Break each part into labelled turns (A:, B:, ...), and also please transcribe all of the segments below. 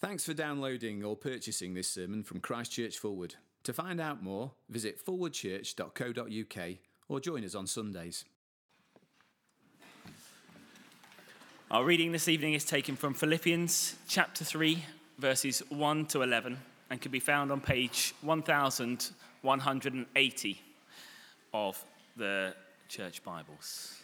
A: Thanks for downloading or purchasing this sermon from Christchurch Forward. To find out more, visit forwardchurch.co.uk or join us on Sundays.
B: Our reading this evening is taken from Philippians chapter 3, verses 1 to 11, and can be found on page 1180 of the Church Bibles.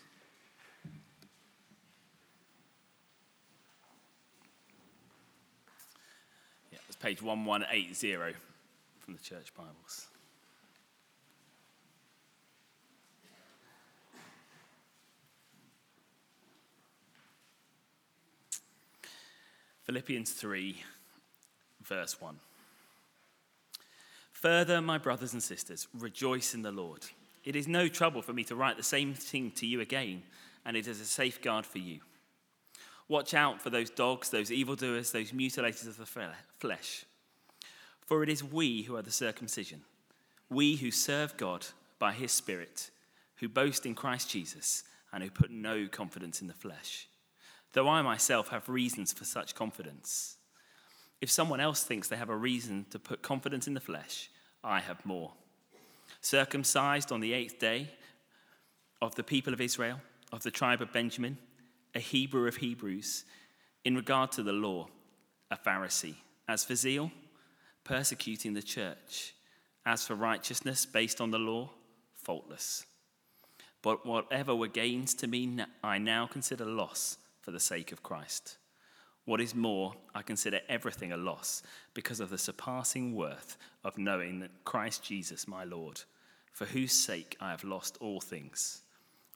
B: Page 1180 from the Church Bibles. Philippians 3, verse 1. Further, my brothers and sisters, rejoice in the Lord. It is no trouble for me to write the same thing to you again, and it is a safeguard for you. Watch out for those dogs, those evildoers, those mutilators of the flesh. For it is we who are the circumcision, we who serve God by his Spirit, who boast in Christ Jesus, and who put no confidence in the flesh though I myself have reasons for such confidence. If someone else thinks they have a reason to put confidence in the flesh, I have more. Circumcised on the eighth day of the people of Israel, of the tribe of Benjamin, a Hebrew of Hebrews, in regard to the law, a Pharisee. As for zeal, persecuting the church. As for righteousness based on the law, faultless. But whatever were gains to me, I now consider loss for the sake of Christ. What is more, I consider everything a loss because of the surpassing worth of knowing that Christ Jesus, my Lord, for whose sake I have lost all things.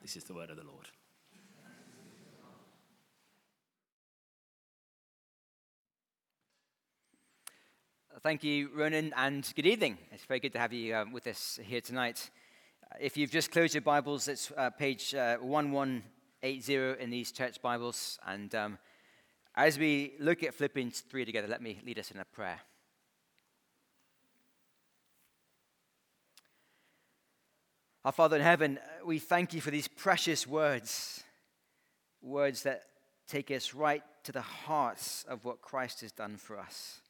B: This is the word of the Lord.
C: Thank you, Ronan, and good evening. It's very good to have you um, with us here tonight. If you've just closed your Bibles, it's uh, page uh, 1180 in these church Bibles. And um, as we look at Philippians 3 together, let me lead us in a prayer. Our Father in heaven, uh, we thank you for these precious words, words that take us right to the hearts of what Christ has done for us.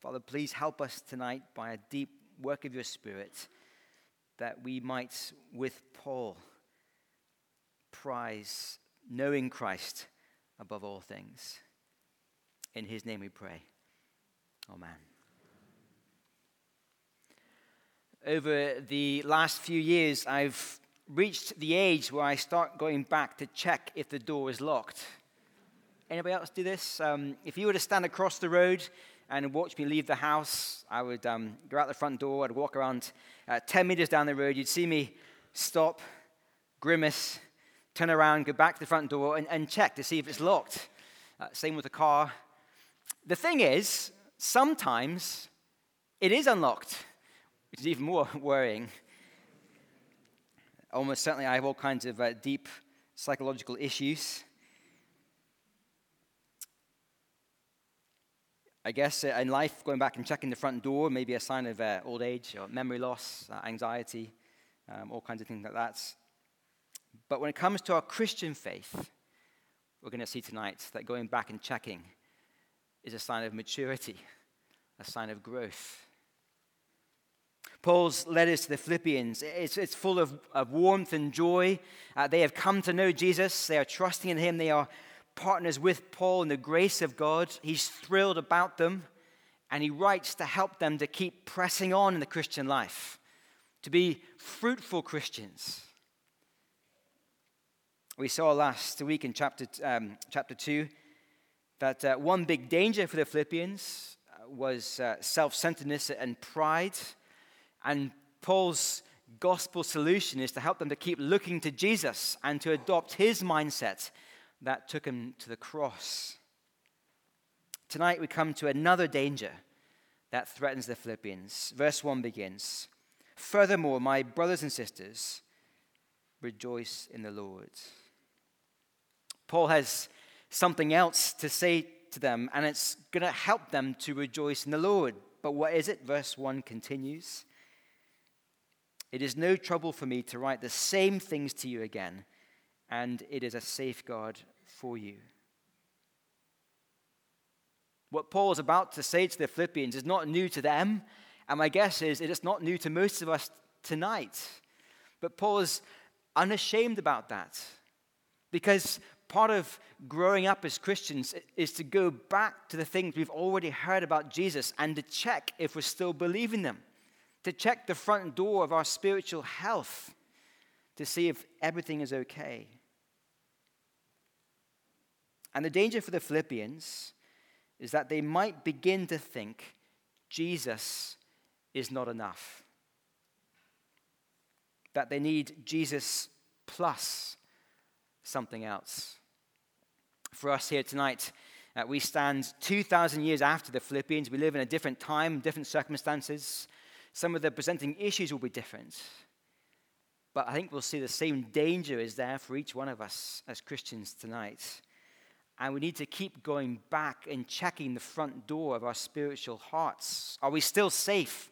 C: Father, please help us tonight by a deep work of your Spirit that we might, with Paul, prize knowing Christ above all things. In his name we pray. Amen. Over the last few years, I've reached the age where I start going back to check if the door is locked. Anybody else do this? Um, if you were to stand across the road and watch me leave the house. I would um, go out the front door, I'd walk around uh, 10 meters down the road. You'd see me stop, grimace, turn around, go back to the front door, and, and check to see if it's locked. Uh, same with the car. The thing is, sometimes it is unlocked, which is even more worrying. Almost certainly, I have all kinds of uh, deep psychological issues. I guess uh, in life, going back and checking the front door may be a sign of uh, old age or memory loss, uh, anxiety, um, all kinds of things like that. But when it comes to our Christian faith, we're going to see tonight that going back and checking is a sign of maturity, a sign of growth. Paul's letters to the Philippians, it's, it's full of, of warmth and joy. Uh, they have come to know Jesus, they are trusting in him, they are partners with Paul in the grace of God. He's thrilled about them, and he writes to help them to keep pressing on in the Christian life, to be fruitful Christians. We saw last week in chapter, um, chapter 2 that uh, one big danger for the Philippians uh, was uh, self centeredness and pride. And Paul's gospel solution is to help them to keep looking to Jesus and to adopt his mindset that took him to the cross. tonight we come to another danger that threatens the Philippians. Verse 1 begins Furthermore, my brothers and sisters, rejoice in the Lord. Paul has something else to say to them, and it's going to help them to rejoice in the Lord. But what is it? Verse 1 continues It is no trouble for me to write the same things to you again, and it is a safeguard for you. What Paul is about to say to the Philippians is not new to them, and my guess is it is not new to most of us tonight. But Paul is unashamed about that because part of growing up as Christians is to go back to the things we've already heard about Jesus and to check if we're still believing them, to check the front door of our spiritual health to see if everything is okay. And the danger for the Philippians is that they might begin to think Jesus is not enough. That they need Jesus plus something else. For us here tonight, uh, we stand 2,000 years after the Philippians. We live in a different time, different circumstances. Some of the presenting issues will be different. But I think we'll see the same danger is there for each one of us as Christians tonight. And we need to keep going back and checking the front door of our spiritual hearts. Are we still safe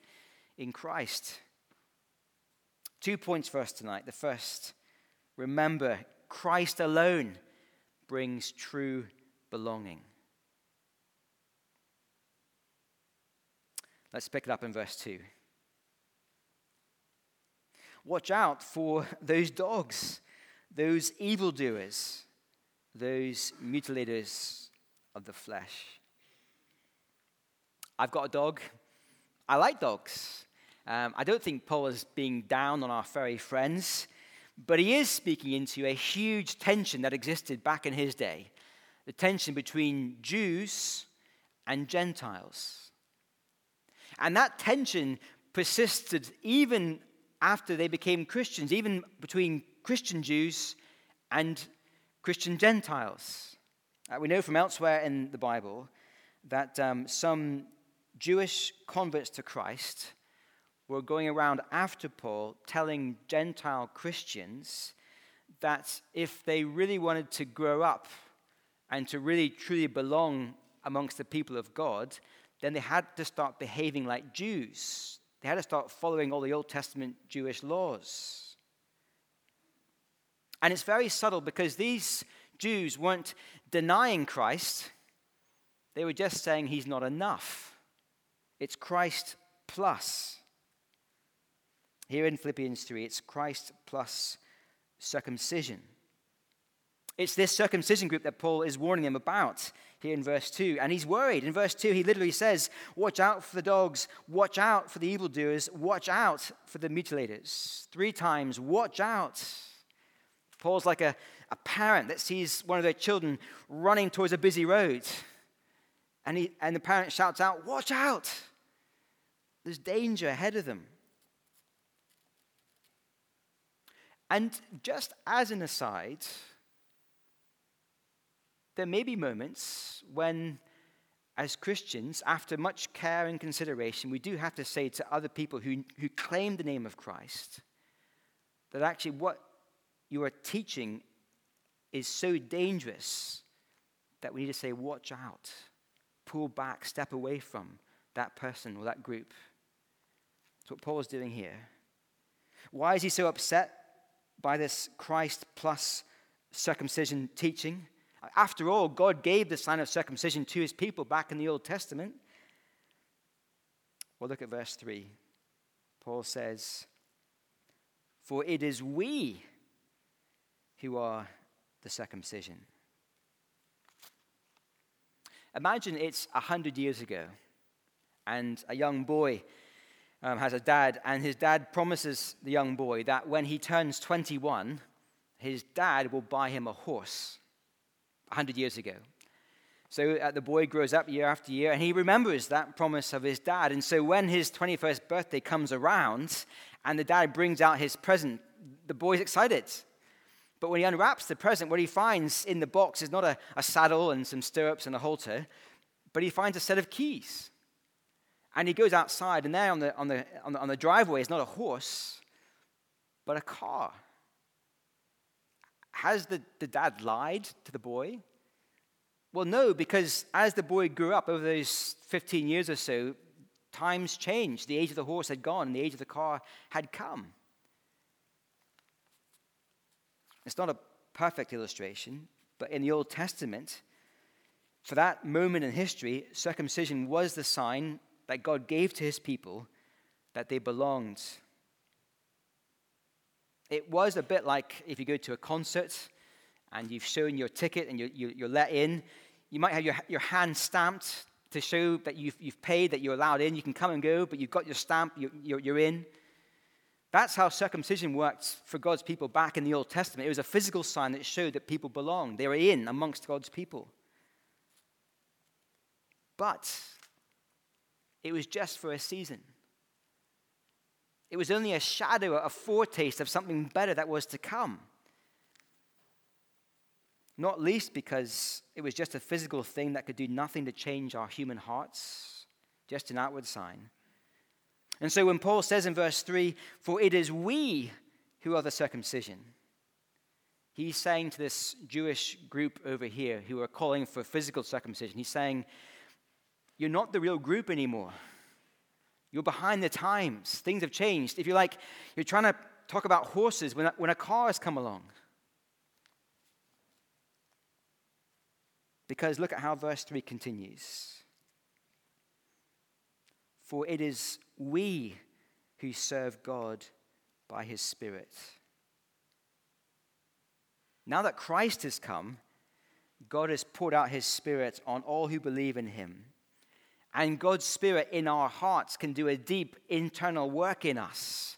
C: in Christ? Two points for us tonight. The first, remember, Christ alone brings true belonging. Let's pick it up in verse 2. Watch out for those dogs, those evildoers those mutilators of the flesh. I've got a dog. I like dogs. Um, I don't think Paul is being down on our furry friends, but he is speaking into a huge tension that existed back in his day the tension between Jews and Gentiles. And that tension persisted even after they became Christians, even between Christian Jews and Christian Gentiles. Uh, we know from elsewhere in the Bible that um, some Jewish converts to Christ were going around after Paul telling Gentile Christians that if they really wanted to grow up and to really truly belong amongst the people of God, then they had to start behaving like Jews. They had to start following all the Old Testament Jewish laws. And it's very subtle because these Jews weren't denying Christ, they were just saying he's not enough. It's Christ plus. Here in Philippians 3, it's Christ plus circumcision. It's this circumcision group that Paul is warning them about here in verse 2. And he's worried. In verse 2, he literally says, Watch out for the dogs, watch out for the evildoers, watch out for the mutilators. Three times, watch out. Paul's like a, a parent that sees one of their children running towards a busy road. And, he, and the parent shouts out, Watch out! There's danger ahead of them. And just as an aside, there may be moments when, as Christians, after much care and consideration, we do have to say to other people who, who claim the name of Christ that actually what you are teaching is so dangerous that we need to say, watch out, pull back, step away from that person or that group. That's what Paul is doing here. Why is he so upset by this Christ plus circumcision teaching? After all, God gave the sign of circumcision to his people back in the Old Testament. Well, look at verse 3. Paul says, For it is we who are the circumcision. Imagine it's a hundred years ago, and a young boy um, has a dad, and his dad promises the young boy that when he turns 21, his dad will buy him a horse. A hundred years ago. So uh, the boy grows up year after year, and he remembers that promise of his dad. And so when his 21st birthday comes around, and the dad brings out his present, the boy's excited. But when he unwraps the present, what he finds in the box is not a, a saddle and some stirrups and a halter, but he finds a set of keys. And he goes outside, and there on the, on the, on the, on the driveway is not a horse, but a car. Has the, the dad lied to the boy? Well, no, because as the boy grew up over those 15 years or so, times changed. The age of the horse had gone, and the age of the car had come. It's not a perfect illustration, but in the Old Testament, for that moment in history, circumcision was the sign that God gave to his people that they belonged. It was a bit like if you go to a concert and you've shown your ticket and you're, you're let in, you might have your, your hand stamped to show that you've, you've paid, that you're allowed in. You can come and go, but you've got your stamp, you're, you're, you're in. That's how circumcision worked for God's people back in the Old Testament. It was a physical sign that showed that people belonged, they were in amongst God's people. But it was just for a season. It was only a shadow, a foretaste of something better that was to come. Not least because it was just a physical thing that could do nothing to change our human hearts, just an outward sign. And so when Paul says in verse 3, For it is we who are the circumcision, he's saying to this Jewish group over here who are calling for physical circumcision, he's saying, You're not the real group anymore. You're behind the times. Things have changed. If you're like, you're trying to talk about horses when a, when a car has come along. Because look at how verse 3 continues. For it is we who serve God by his Spirit. Now that Christ has come, God has poured out his Spirit on all who believe in him. And God's Spirit in our hearts can do a deep internal work in us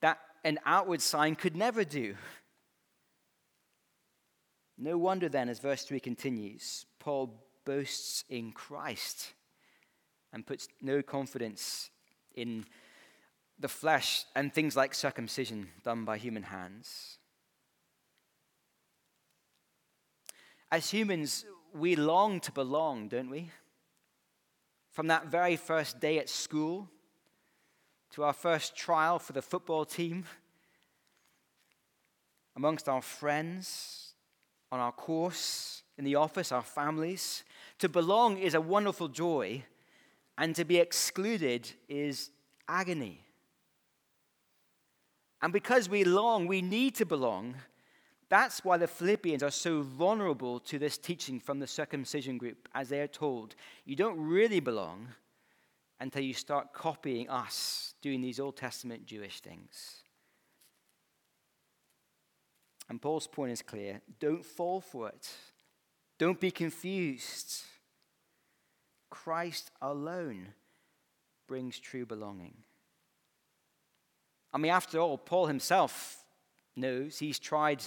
C: that an outward sign could never do. No wonder then, as verse 3 continues, Paul boasts in Christ and puts no confidence in the flesh and things like circumcision done by human hands. As humans, we long to belong, don't we? From that very first day at school to our first trial for the football team, amongst our friends, on our course, in the office, our families. To belong is a wonderful joy and to be excluded is agony. And because we long, we need to belong. That's why the Philippians are so vulnerable to this teaching from the circumcision group, as they are told, you don't really belong until you start copying us doing these Old Testament Jewish things. And Paul's point is clear don't fall for it, don't be confused. Christ alone brings true belonging. I mean, after all, Paul himself knows he's tried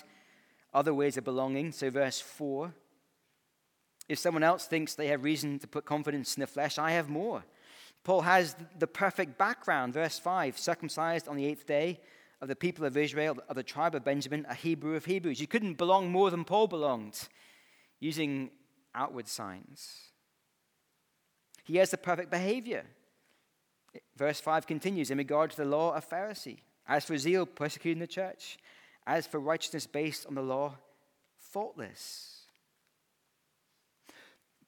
C: other ways of belonging. So, verse 4 if someone else thinks they have reason to put confidence in the flesh, I have more. Paul has the perfect background. Verse 5 circumcised on the eighth day of the people of Israel, of the tribe of Benjamin, a Hebrew of Hebrews. You couldn't belong more than Paul belonged, using outward signs. He has the perfect behavior. Verse 5 continues in regard to the law, a Pharisee. As for zeal, persecuting the church. As for righteousness based on the law, faultless.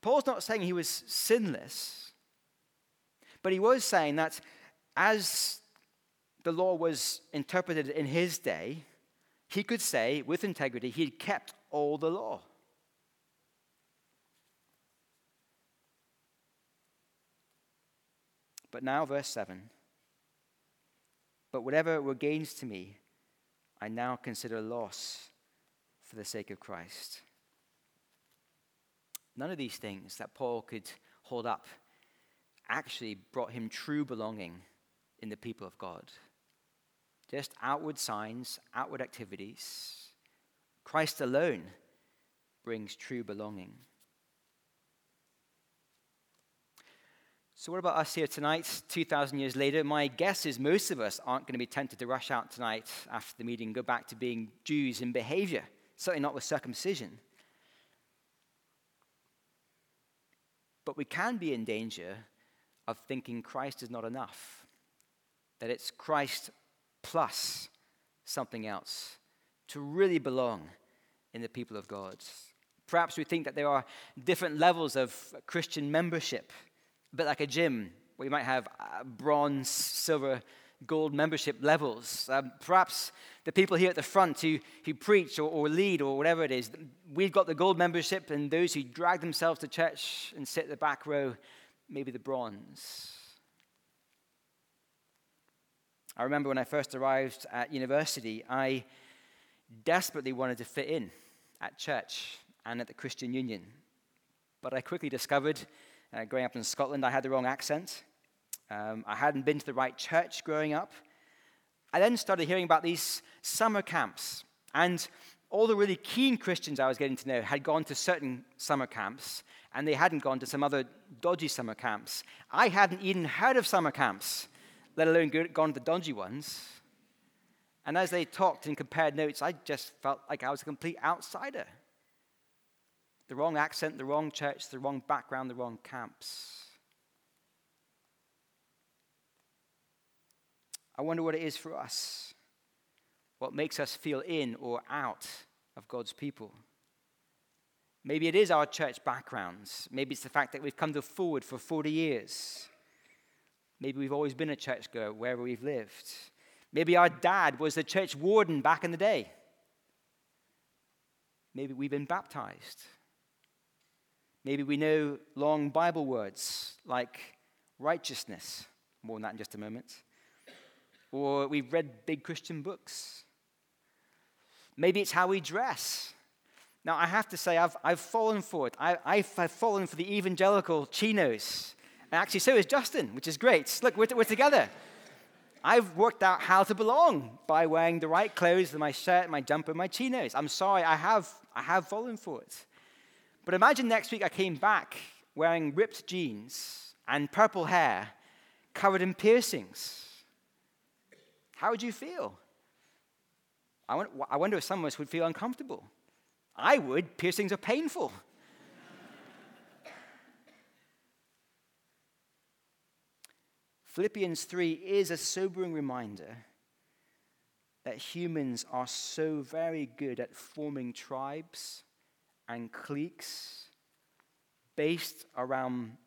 C: Paul's not saying he was sinless, but he was saying that as the law was interpreted in his day, he could say with integrity he had kept all the law. But now, verse 7 But whatever were gains to me, I now consider loss for the sake of Christ. None of these things that Paul could hold up actually brought him true belonging in the people of God. Just outward signs, outward activities. Christ alone brings true belonging. So, what about us here tonight, 2,000 years later? My guess is most of us aren't going to be tempted to rush out tonight after the meeting and go back to being Jews in behavior, certainly not with circumcision. But we can be in danger of thinking Christ is not enough, that it's Christ plus something else to really belong in the people of God. Perhaps we think that there are different levels of Christian membership, a bit like a gym, where you might have uh, bronze, silver, gold membership levels. Um, perhaps the people here at the front who, who preach or, or lead or whatever it is, we've got the gold membership, and those who drag themselves to church and sit the back row, maybe the bronze. I remember when I first arrived at university, I desperately wanted to fit in at church and at the Christian Union. But I quickly discovered, uh, growing up in Scotland, I had the wrong accent. Um, I hadn't been to the right church growing up. I then started hearing about these summer camps. And all the really keen Christians I was getting to know had gone to certain summer camps, and they hadn't gone to some other dodgy summer camps. I hadn't even heard of summer camps, let alone gone to the dodgy ones. And as they talked and compared notes, I just felt like I was a complete outsider. The wrong accent, the wrong church, the wrong background, the wrong camps. I wonder what it is for us. What makes us feel in or out of God's people? Maybe it is our church backgrounds. Maybe it's the fact that we've come to Forward for 40 years. Maybe we've always been a churchgoer wherever we've lived. Maybe our dad was the church warden back in the day. Maybe we've been baptized. Maybe we know long Bible words like righteousness. More on that in just a moment or we've read big Christian books. Maybe it's how we dress. Now, I have to say, I've, I've fallen for it. I, I've, I've fallen for the evangelical chinos. And actually, so is Justin, which is great. Look, we're, we're together. I've worked out how to belong by wearing the right clothes, my shirt, my jumper, my chinos. I'm sorry, I have, I have fallen for it. But imagine next week I came back wearing ripped jeans and purple hair covered in piercings. How would you feel? I wonder if some of us would feel uncomfortable. I would. Piercings are painful. Philippians 3 is a sobering reminder that humans are so very good at forming tribes and cliques based around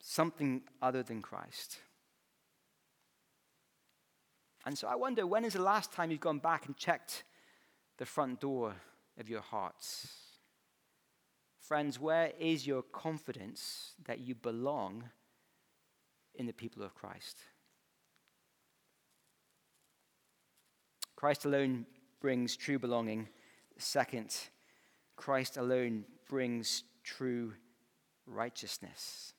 C: something other than Christ. And so I wonder when is the last time you've gone back and checked the front door of your hearts? Friends, where is your confidence that you belong in the people of Christ? Christ alone brings true belonging. Second, Christ alone brings true righteousness.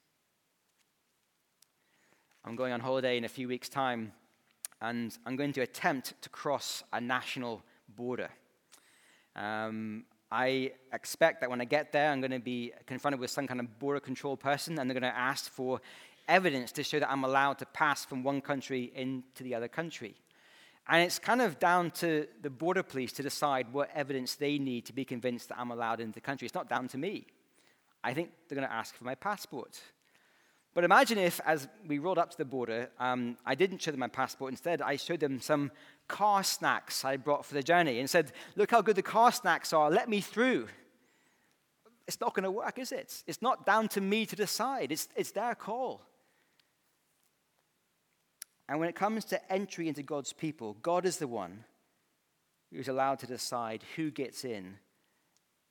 C: I'm going on holiday in a few weeks' time and I'm going to attempt to cross a national border. Um, I expect that when I get there, I'm going to be confronted with some kind of border control person, and they're going to ask for evidence to show that I'm allowed to pass from one country into the other country. And it's kind of down to the border police to decide what evidence they need to be convinced that I'm allowed into the country. It's not down to me. I think they're going to ask for my passport. But imagine if, as we rolled up to the border, um, I didn't show them my passport. Instead, I showed them some car snacks I brought for the journey and said, Look how good the car snacks are. Let me through. It's not going to work, is it? It's not down to me to decide, it's, it's their call. And when it comes to entry into God's people, God is the one who's allowed to decide who gets in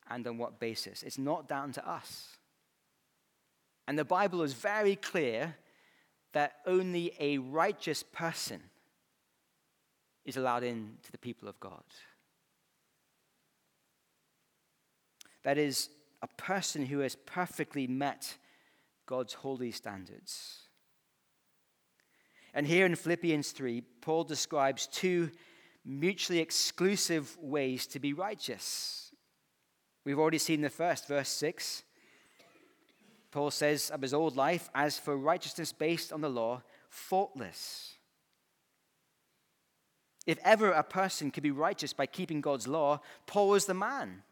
C: and on what basis. It's not down to us. And the Bible is very clear that only a righteous person is allowed into the people of God. That is, a person who has perfectly met God's holy standards. And here in Philippians 3, Paul describes two mutually exclusive ways to be righteous. We've already seen the first, verse 6. Paul says of his old life, as for righteousness based on the law, faultless. If ever a person could be righteous by keeping God's law, Paul was the man.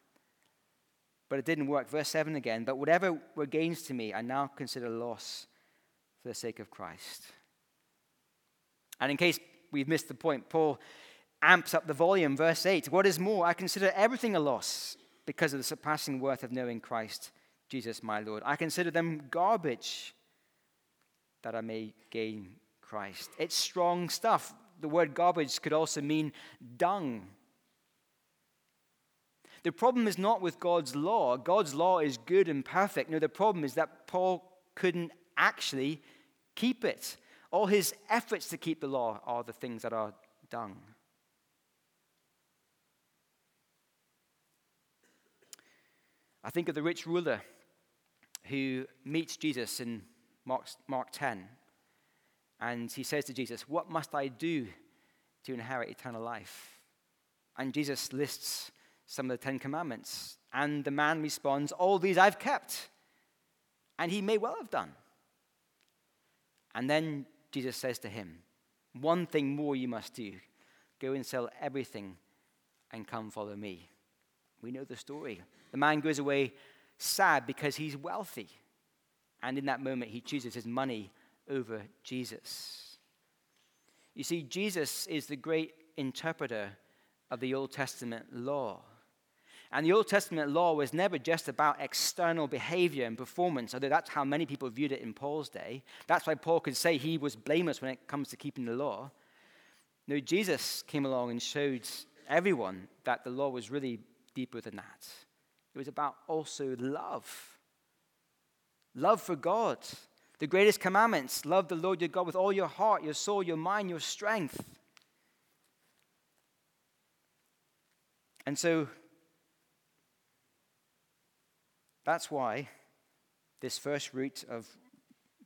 C: But it didn't work. Verse 7 again. But whatever were gains to me, I now consider loss for the sake of Christ. And in case we've missed the point, Paul amps up the volume. Verse 8 What is more, I consider everything a loss because of the surpassing worth of knowing Christ Jesus my Lord. I consider them garbage that I may gain Christ. It's strong stuff. The word garbage could also mean dung. The problem is not with God's law. God's law is good and perfect. No, the problem is that Paul couldn't actually keep it. All his efforts to keep the law are the things that are dung. I think of the rich ruler who meets Jesus in Mark, Mark 10. And he says to Jesus, What must I do to inherit eternal life? And Jesus lists some of the Ten Commandments. And the man responds, All these I've kept. And he may well have done. And then Jesus says to him, One thing more you must do go and sell everything and come follow me. We know the story. The man goes away sad because he's wealthy. And in that moment, he chooses his money over Jesus. You see, Jesus is the great interpreter of the Old Testament law. And the Old Testament law was never just about external behavior and performance, although that's how many people viewed it in Paul's day. That's why Paul could say he was blameless when it comes to keeping the law. No, Jesus came along and showed everyone that the law was really deeper than that. It was about also love love for God. The greatest commandments love the Lord your God with all your heart, your soul, your mind, your strength. And so that's why this first root of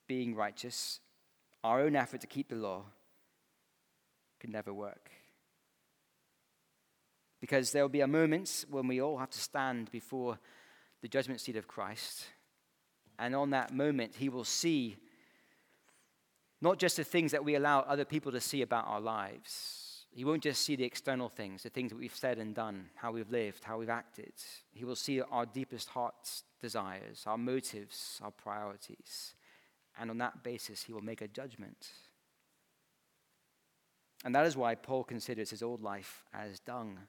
C: being righteous, our own effort to keep the law, can never work. Because there will be a moment when we all have to stand before the judgment seat of Christ. And on that moment, he will see not just the things that we allow other people to see about our lives. He won't just see the external things, the things that we've said and done, how we've lived, how we've acted. He will see our deepest heart's desires, our motives, our priorities. And on that basis, he will make a judgment. And that is why Paul considers his old life as dung.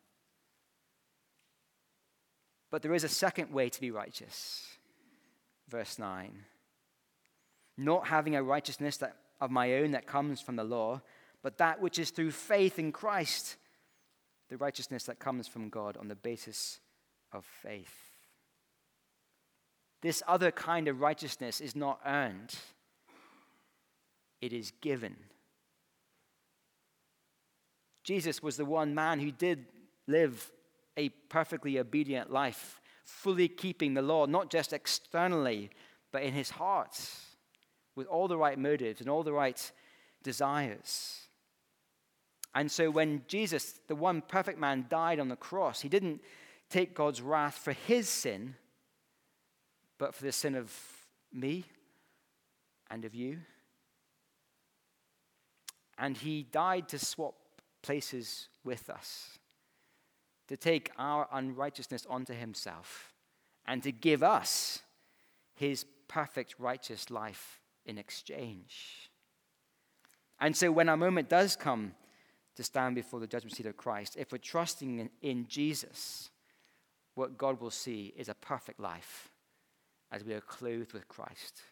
C: But there is a second way to be righteous. Verse 9. Not having a righteousness that, of my own that comes from the law, but that which is through faith in Christ, the righteousness that comes from God on the basis of faith. This other kind of righteousness is not earned, it is given. Jesus was the one man who did live a perfectly obedient life, fully keeping the law, not just externally, but in his heart, with all the right motives and all the right desires. And so when Jesus, the one perfect man, died on the cross, he didn't take God's wrath for his sin, but for the sin of me and of you. And he died to swap places with us to take our unrighteousness onto himself and to give us his perfect righteous life in exchange. And so when our moment does come to stand before the judgment seat of Christ, if we're trusting in, in Jesus, what God will see is a perfect life as we are clothed with Christ.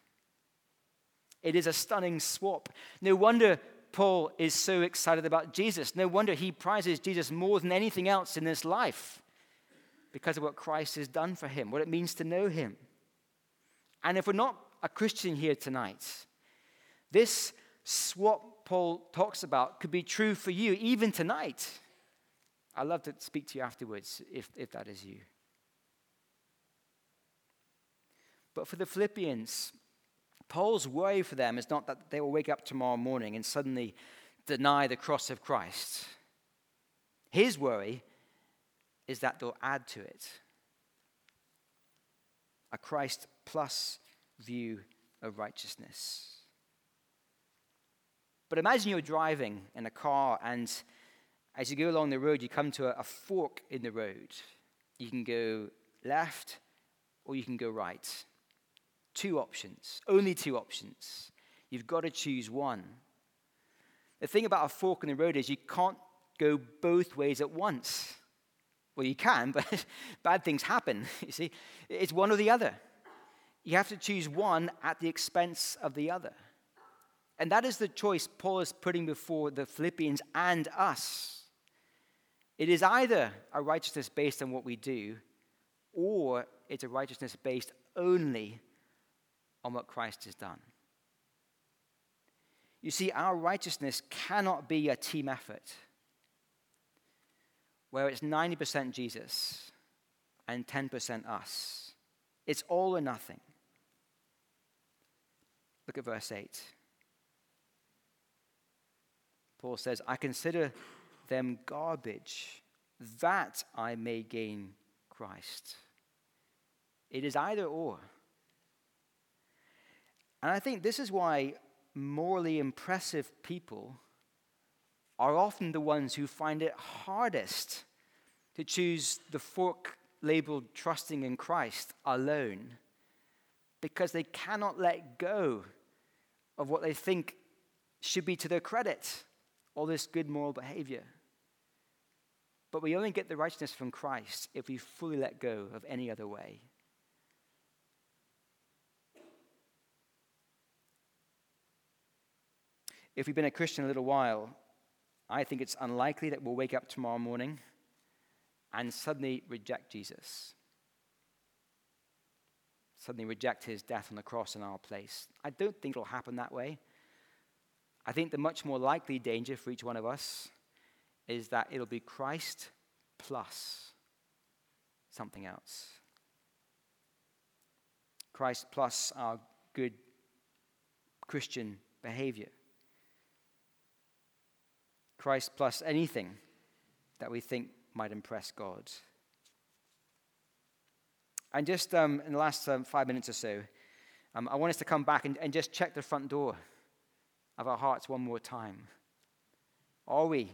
C: It is a stunning swap. No wonder Paul is so excited about Jesus. No wonder he prizes Jesus more than anything else in this life because of what Christ has done for him, what it means to know him. And if we're not a Christian here tonight, this swap Paul talks about could be true for you even tonight. I'd love to speak to you afterwards if, if that is you. But for the Philippians, Paul's worry for them is not that they will wake up tomorrow morning and suddenly deny the cross of Christ. His worry is that they'll add to it a Christ plus view of righteousness. But imagine you're driving in a car, and as you go along the road, you come to a, a fork in the road. You can go left or you can go right. Two options, only two options. You've got to choose one. The thing about a fork in the road is you can't go both ways at once. Well, you can, but bad things happen. You see, it's one or the other. You have to choose one at the expense of the other. And that is the choice Paul is putting before the Philippians and us. It is either a righteousness based on what we do, or it's a righteousness based only on what Christ has done. You see, our righteousness cannot be a team effort where it's 90% Jesus and 10% us. It's all or nothing. Look at verse 8. Paul says, I consider them garbage that I may gain Christ. It is either or. And I think this is why morally impressive people are often the ones who find it hardest to choose the fork labeled trusting in Christ alone because they cannot let go of what they think should be to their credit, all this good moral behavior. But we only get the righteousness from Christ if we fully let go of any other way. If we've been a Christian a little while, I think it's unlikely that we'll wake up tomorrow morning and suddenly reject Jesus. Suddenly reject his death on the cross in our place. I don't think it'll happen that way. I think the much more likely danger for each one of us is that it'll be Christ plus something else. Christ plus our good Christian behavior. Christ plus anything that we think might impress God. And just um, in the last um, five minutes or so, um, I want us to come back and, and just check the front door of our hearts one more time. Are we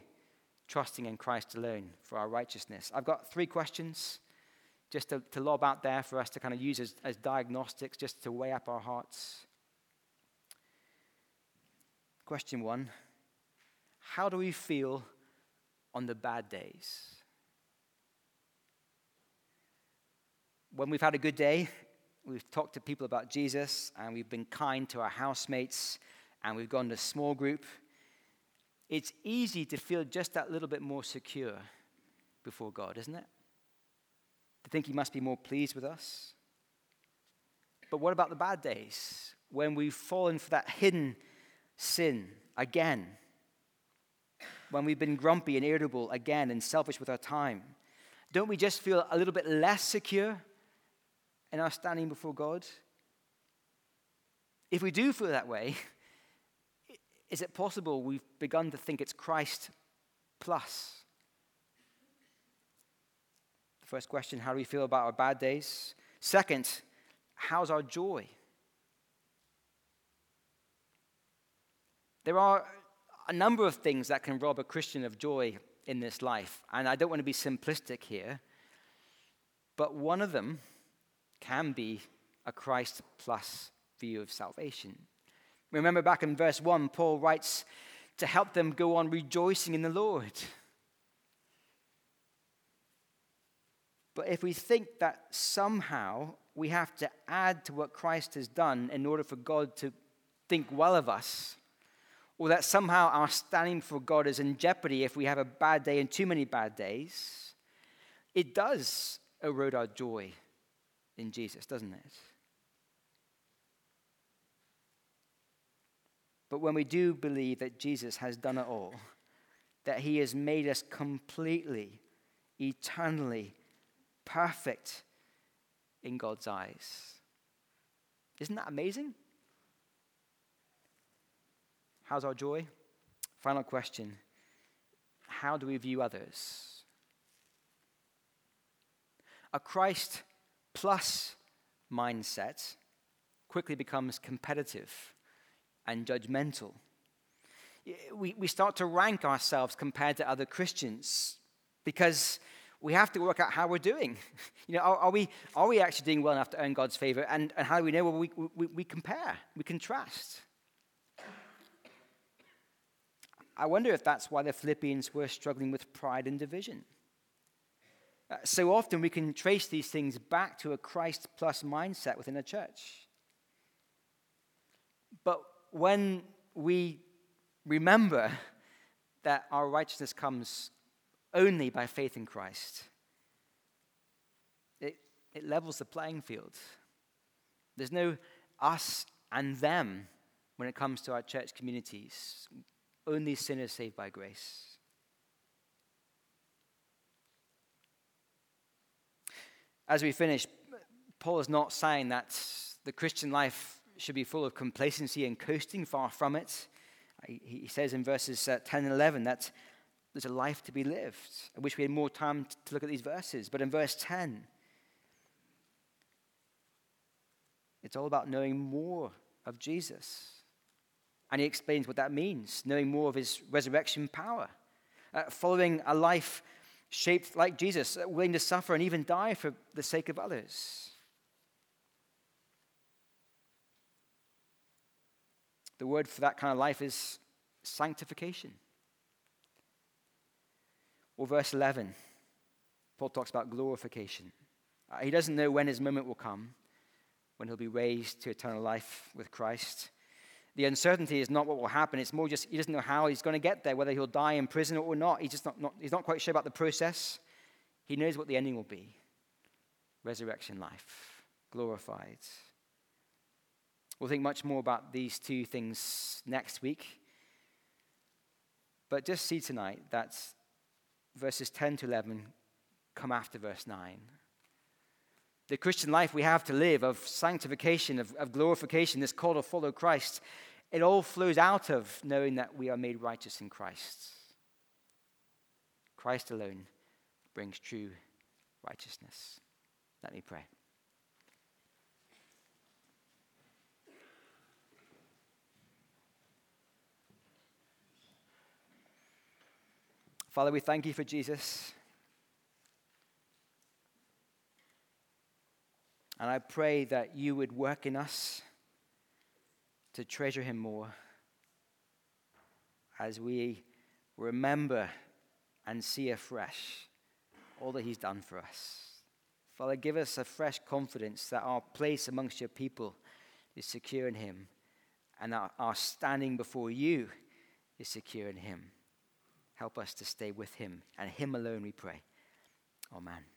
C: trusting in Christ alone for our righteousness? I've got three questions just to, to lob out there for us to kind of use as, as diagnostics, just to weigh up our hearts. Question one how do we feel on the bad days? When we've had a good day, we've talked to people about Jesus, and we've been kind to our housemates, and we've gone to small group, it's easy to feel just that little bit more secure before God, isn't it? To think He must be more pleased with us. But what about the bad days when we've fallen for that hidden sin again? when we've been grumpy and irritable again and selfish with our time? Don't we just feel a little bit less secure in our standing before God? If we do feel that way, is it possible we've begun to think it's Christ plus? The first question how do we feel about our bad days? Second, how's our joy? There are a number of things that can rob a Christian of joy in this life. And I don't want to be simplistic here, but one of them can be a Christ plus view of salvation. Remember back in verse 1, Paul writes to help them go on rejoicing in the Lord. But if we think that somehow we have to add to what Christ has done in order for God to think well of us, or that somehow our standing for God is in jeopardy if we have a bad day and too many bad days, it does erode our joy in Jesus, doesn't it? But when we do believe that Jesus has done it all, that he has made us completely, eternally perfect in God's eyes, isn't that amazing? How's our joy? Final question How do we view others? A Christ plus mindset quickly becomes competitive and judgmental. We, we start to rank ourselves compared to other Christians because we have to work out how we're doing. You know, are, are, we, are we actually doing well enough to earn God's favor? And, and how do we know? Well, we, we, we compare, we contrast. I wonder if that's why the Philippians were struggling with pride and division. Uh, so often we can trace these things back to a Christ plus mindset within a church. But when we remember that our righteousness comes only by faith in Christ, it, it levels the playing field. There's no us and them when it comes to our church communities, only sinners saved by grace. As we finish, Paul is not saying that the Christian life should be full of complacency and coasting, far from it. He says in verses uh, 10 and 11 that there's a life to be lived. I wish we had more time to look at these verses. But in verse 10, it's all about knowing more of Jesus. And he explains what that means knowing more of his resurrection power, uh, following a life shaped like Jesus, uh, willing to suffer and even die for the sake of others. The word for that kind of life is sanctification. Or verse 11, Paul talks about glorification. Uh, he doesn't know when his moment will come, when he'll be raised to eternal life with Christ. The uncertainty is not what will happen. It's more just he doesn't know how he's going to get there, whether he'll die in prison or not. He's just not, not, he's not quite sure about the process. He knows what the ending will be resurrection life, glorified. We'll think much more about these two things next week. But just see tonight that verses 10 to 11 come after verse 9. The Christian life we have to live of sanctification, of, of glorification, this call to follow Christ, it all flows out of knowing that we are made righteous in Christ. Christ alone brings true righteousness. Let me pray. Father, we thank you for Jesus. And I pray that you would work in us to treasure him more as we remember and see afresh all that he's done for us. Father, give us a fresh confidence that our place amongst your people is secure in him and that our standing before you is secure in him. Help us to stay with him and him alone, we pray. Amen.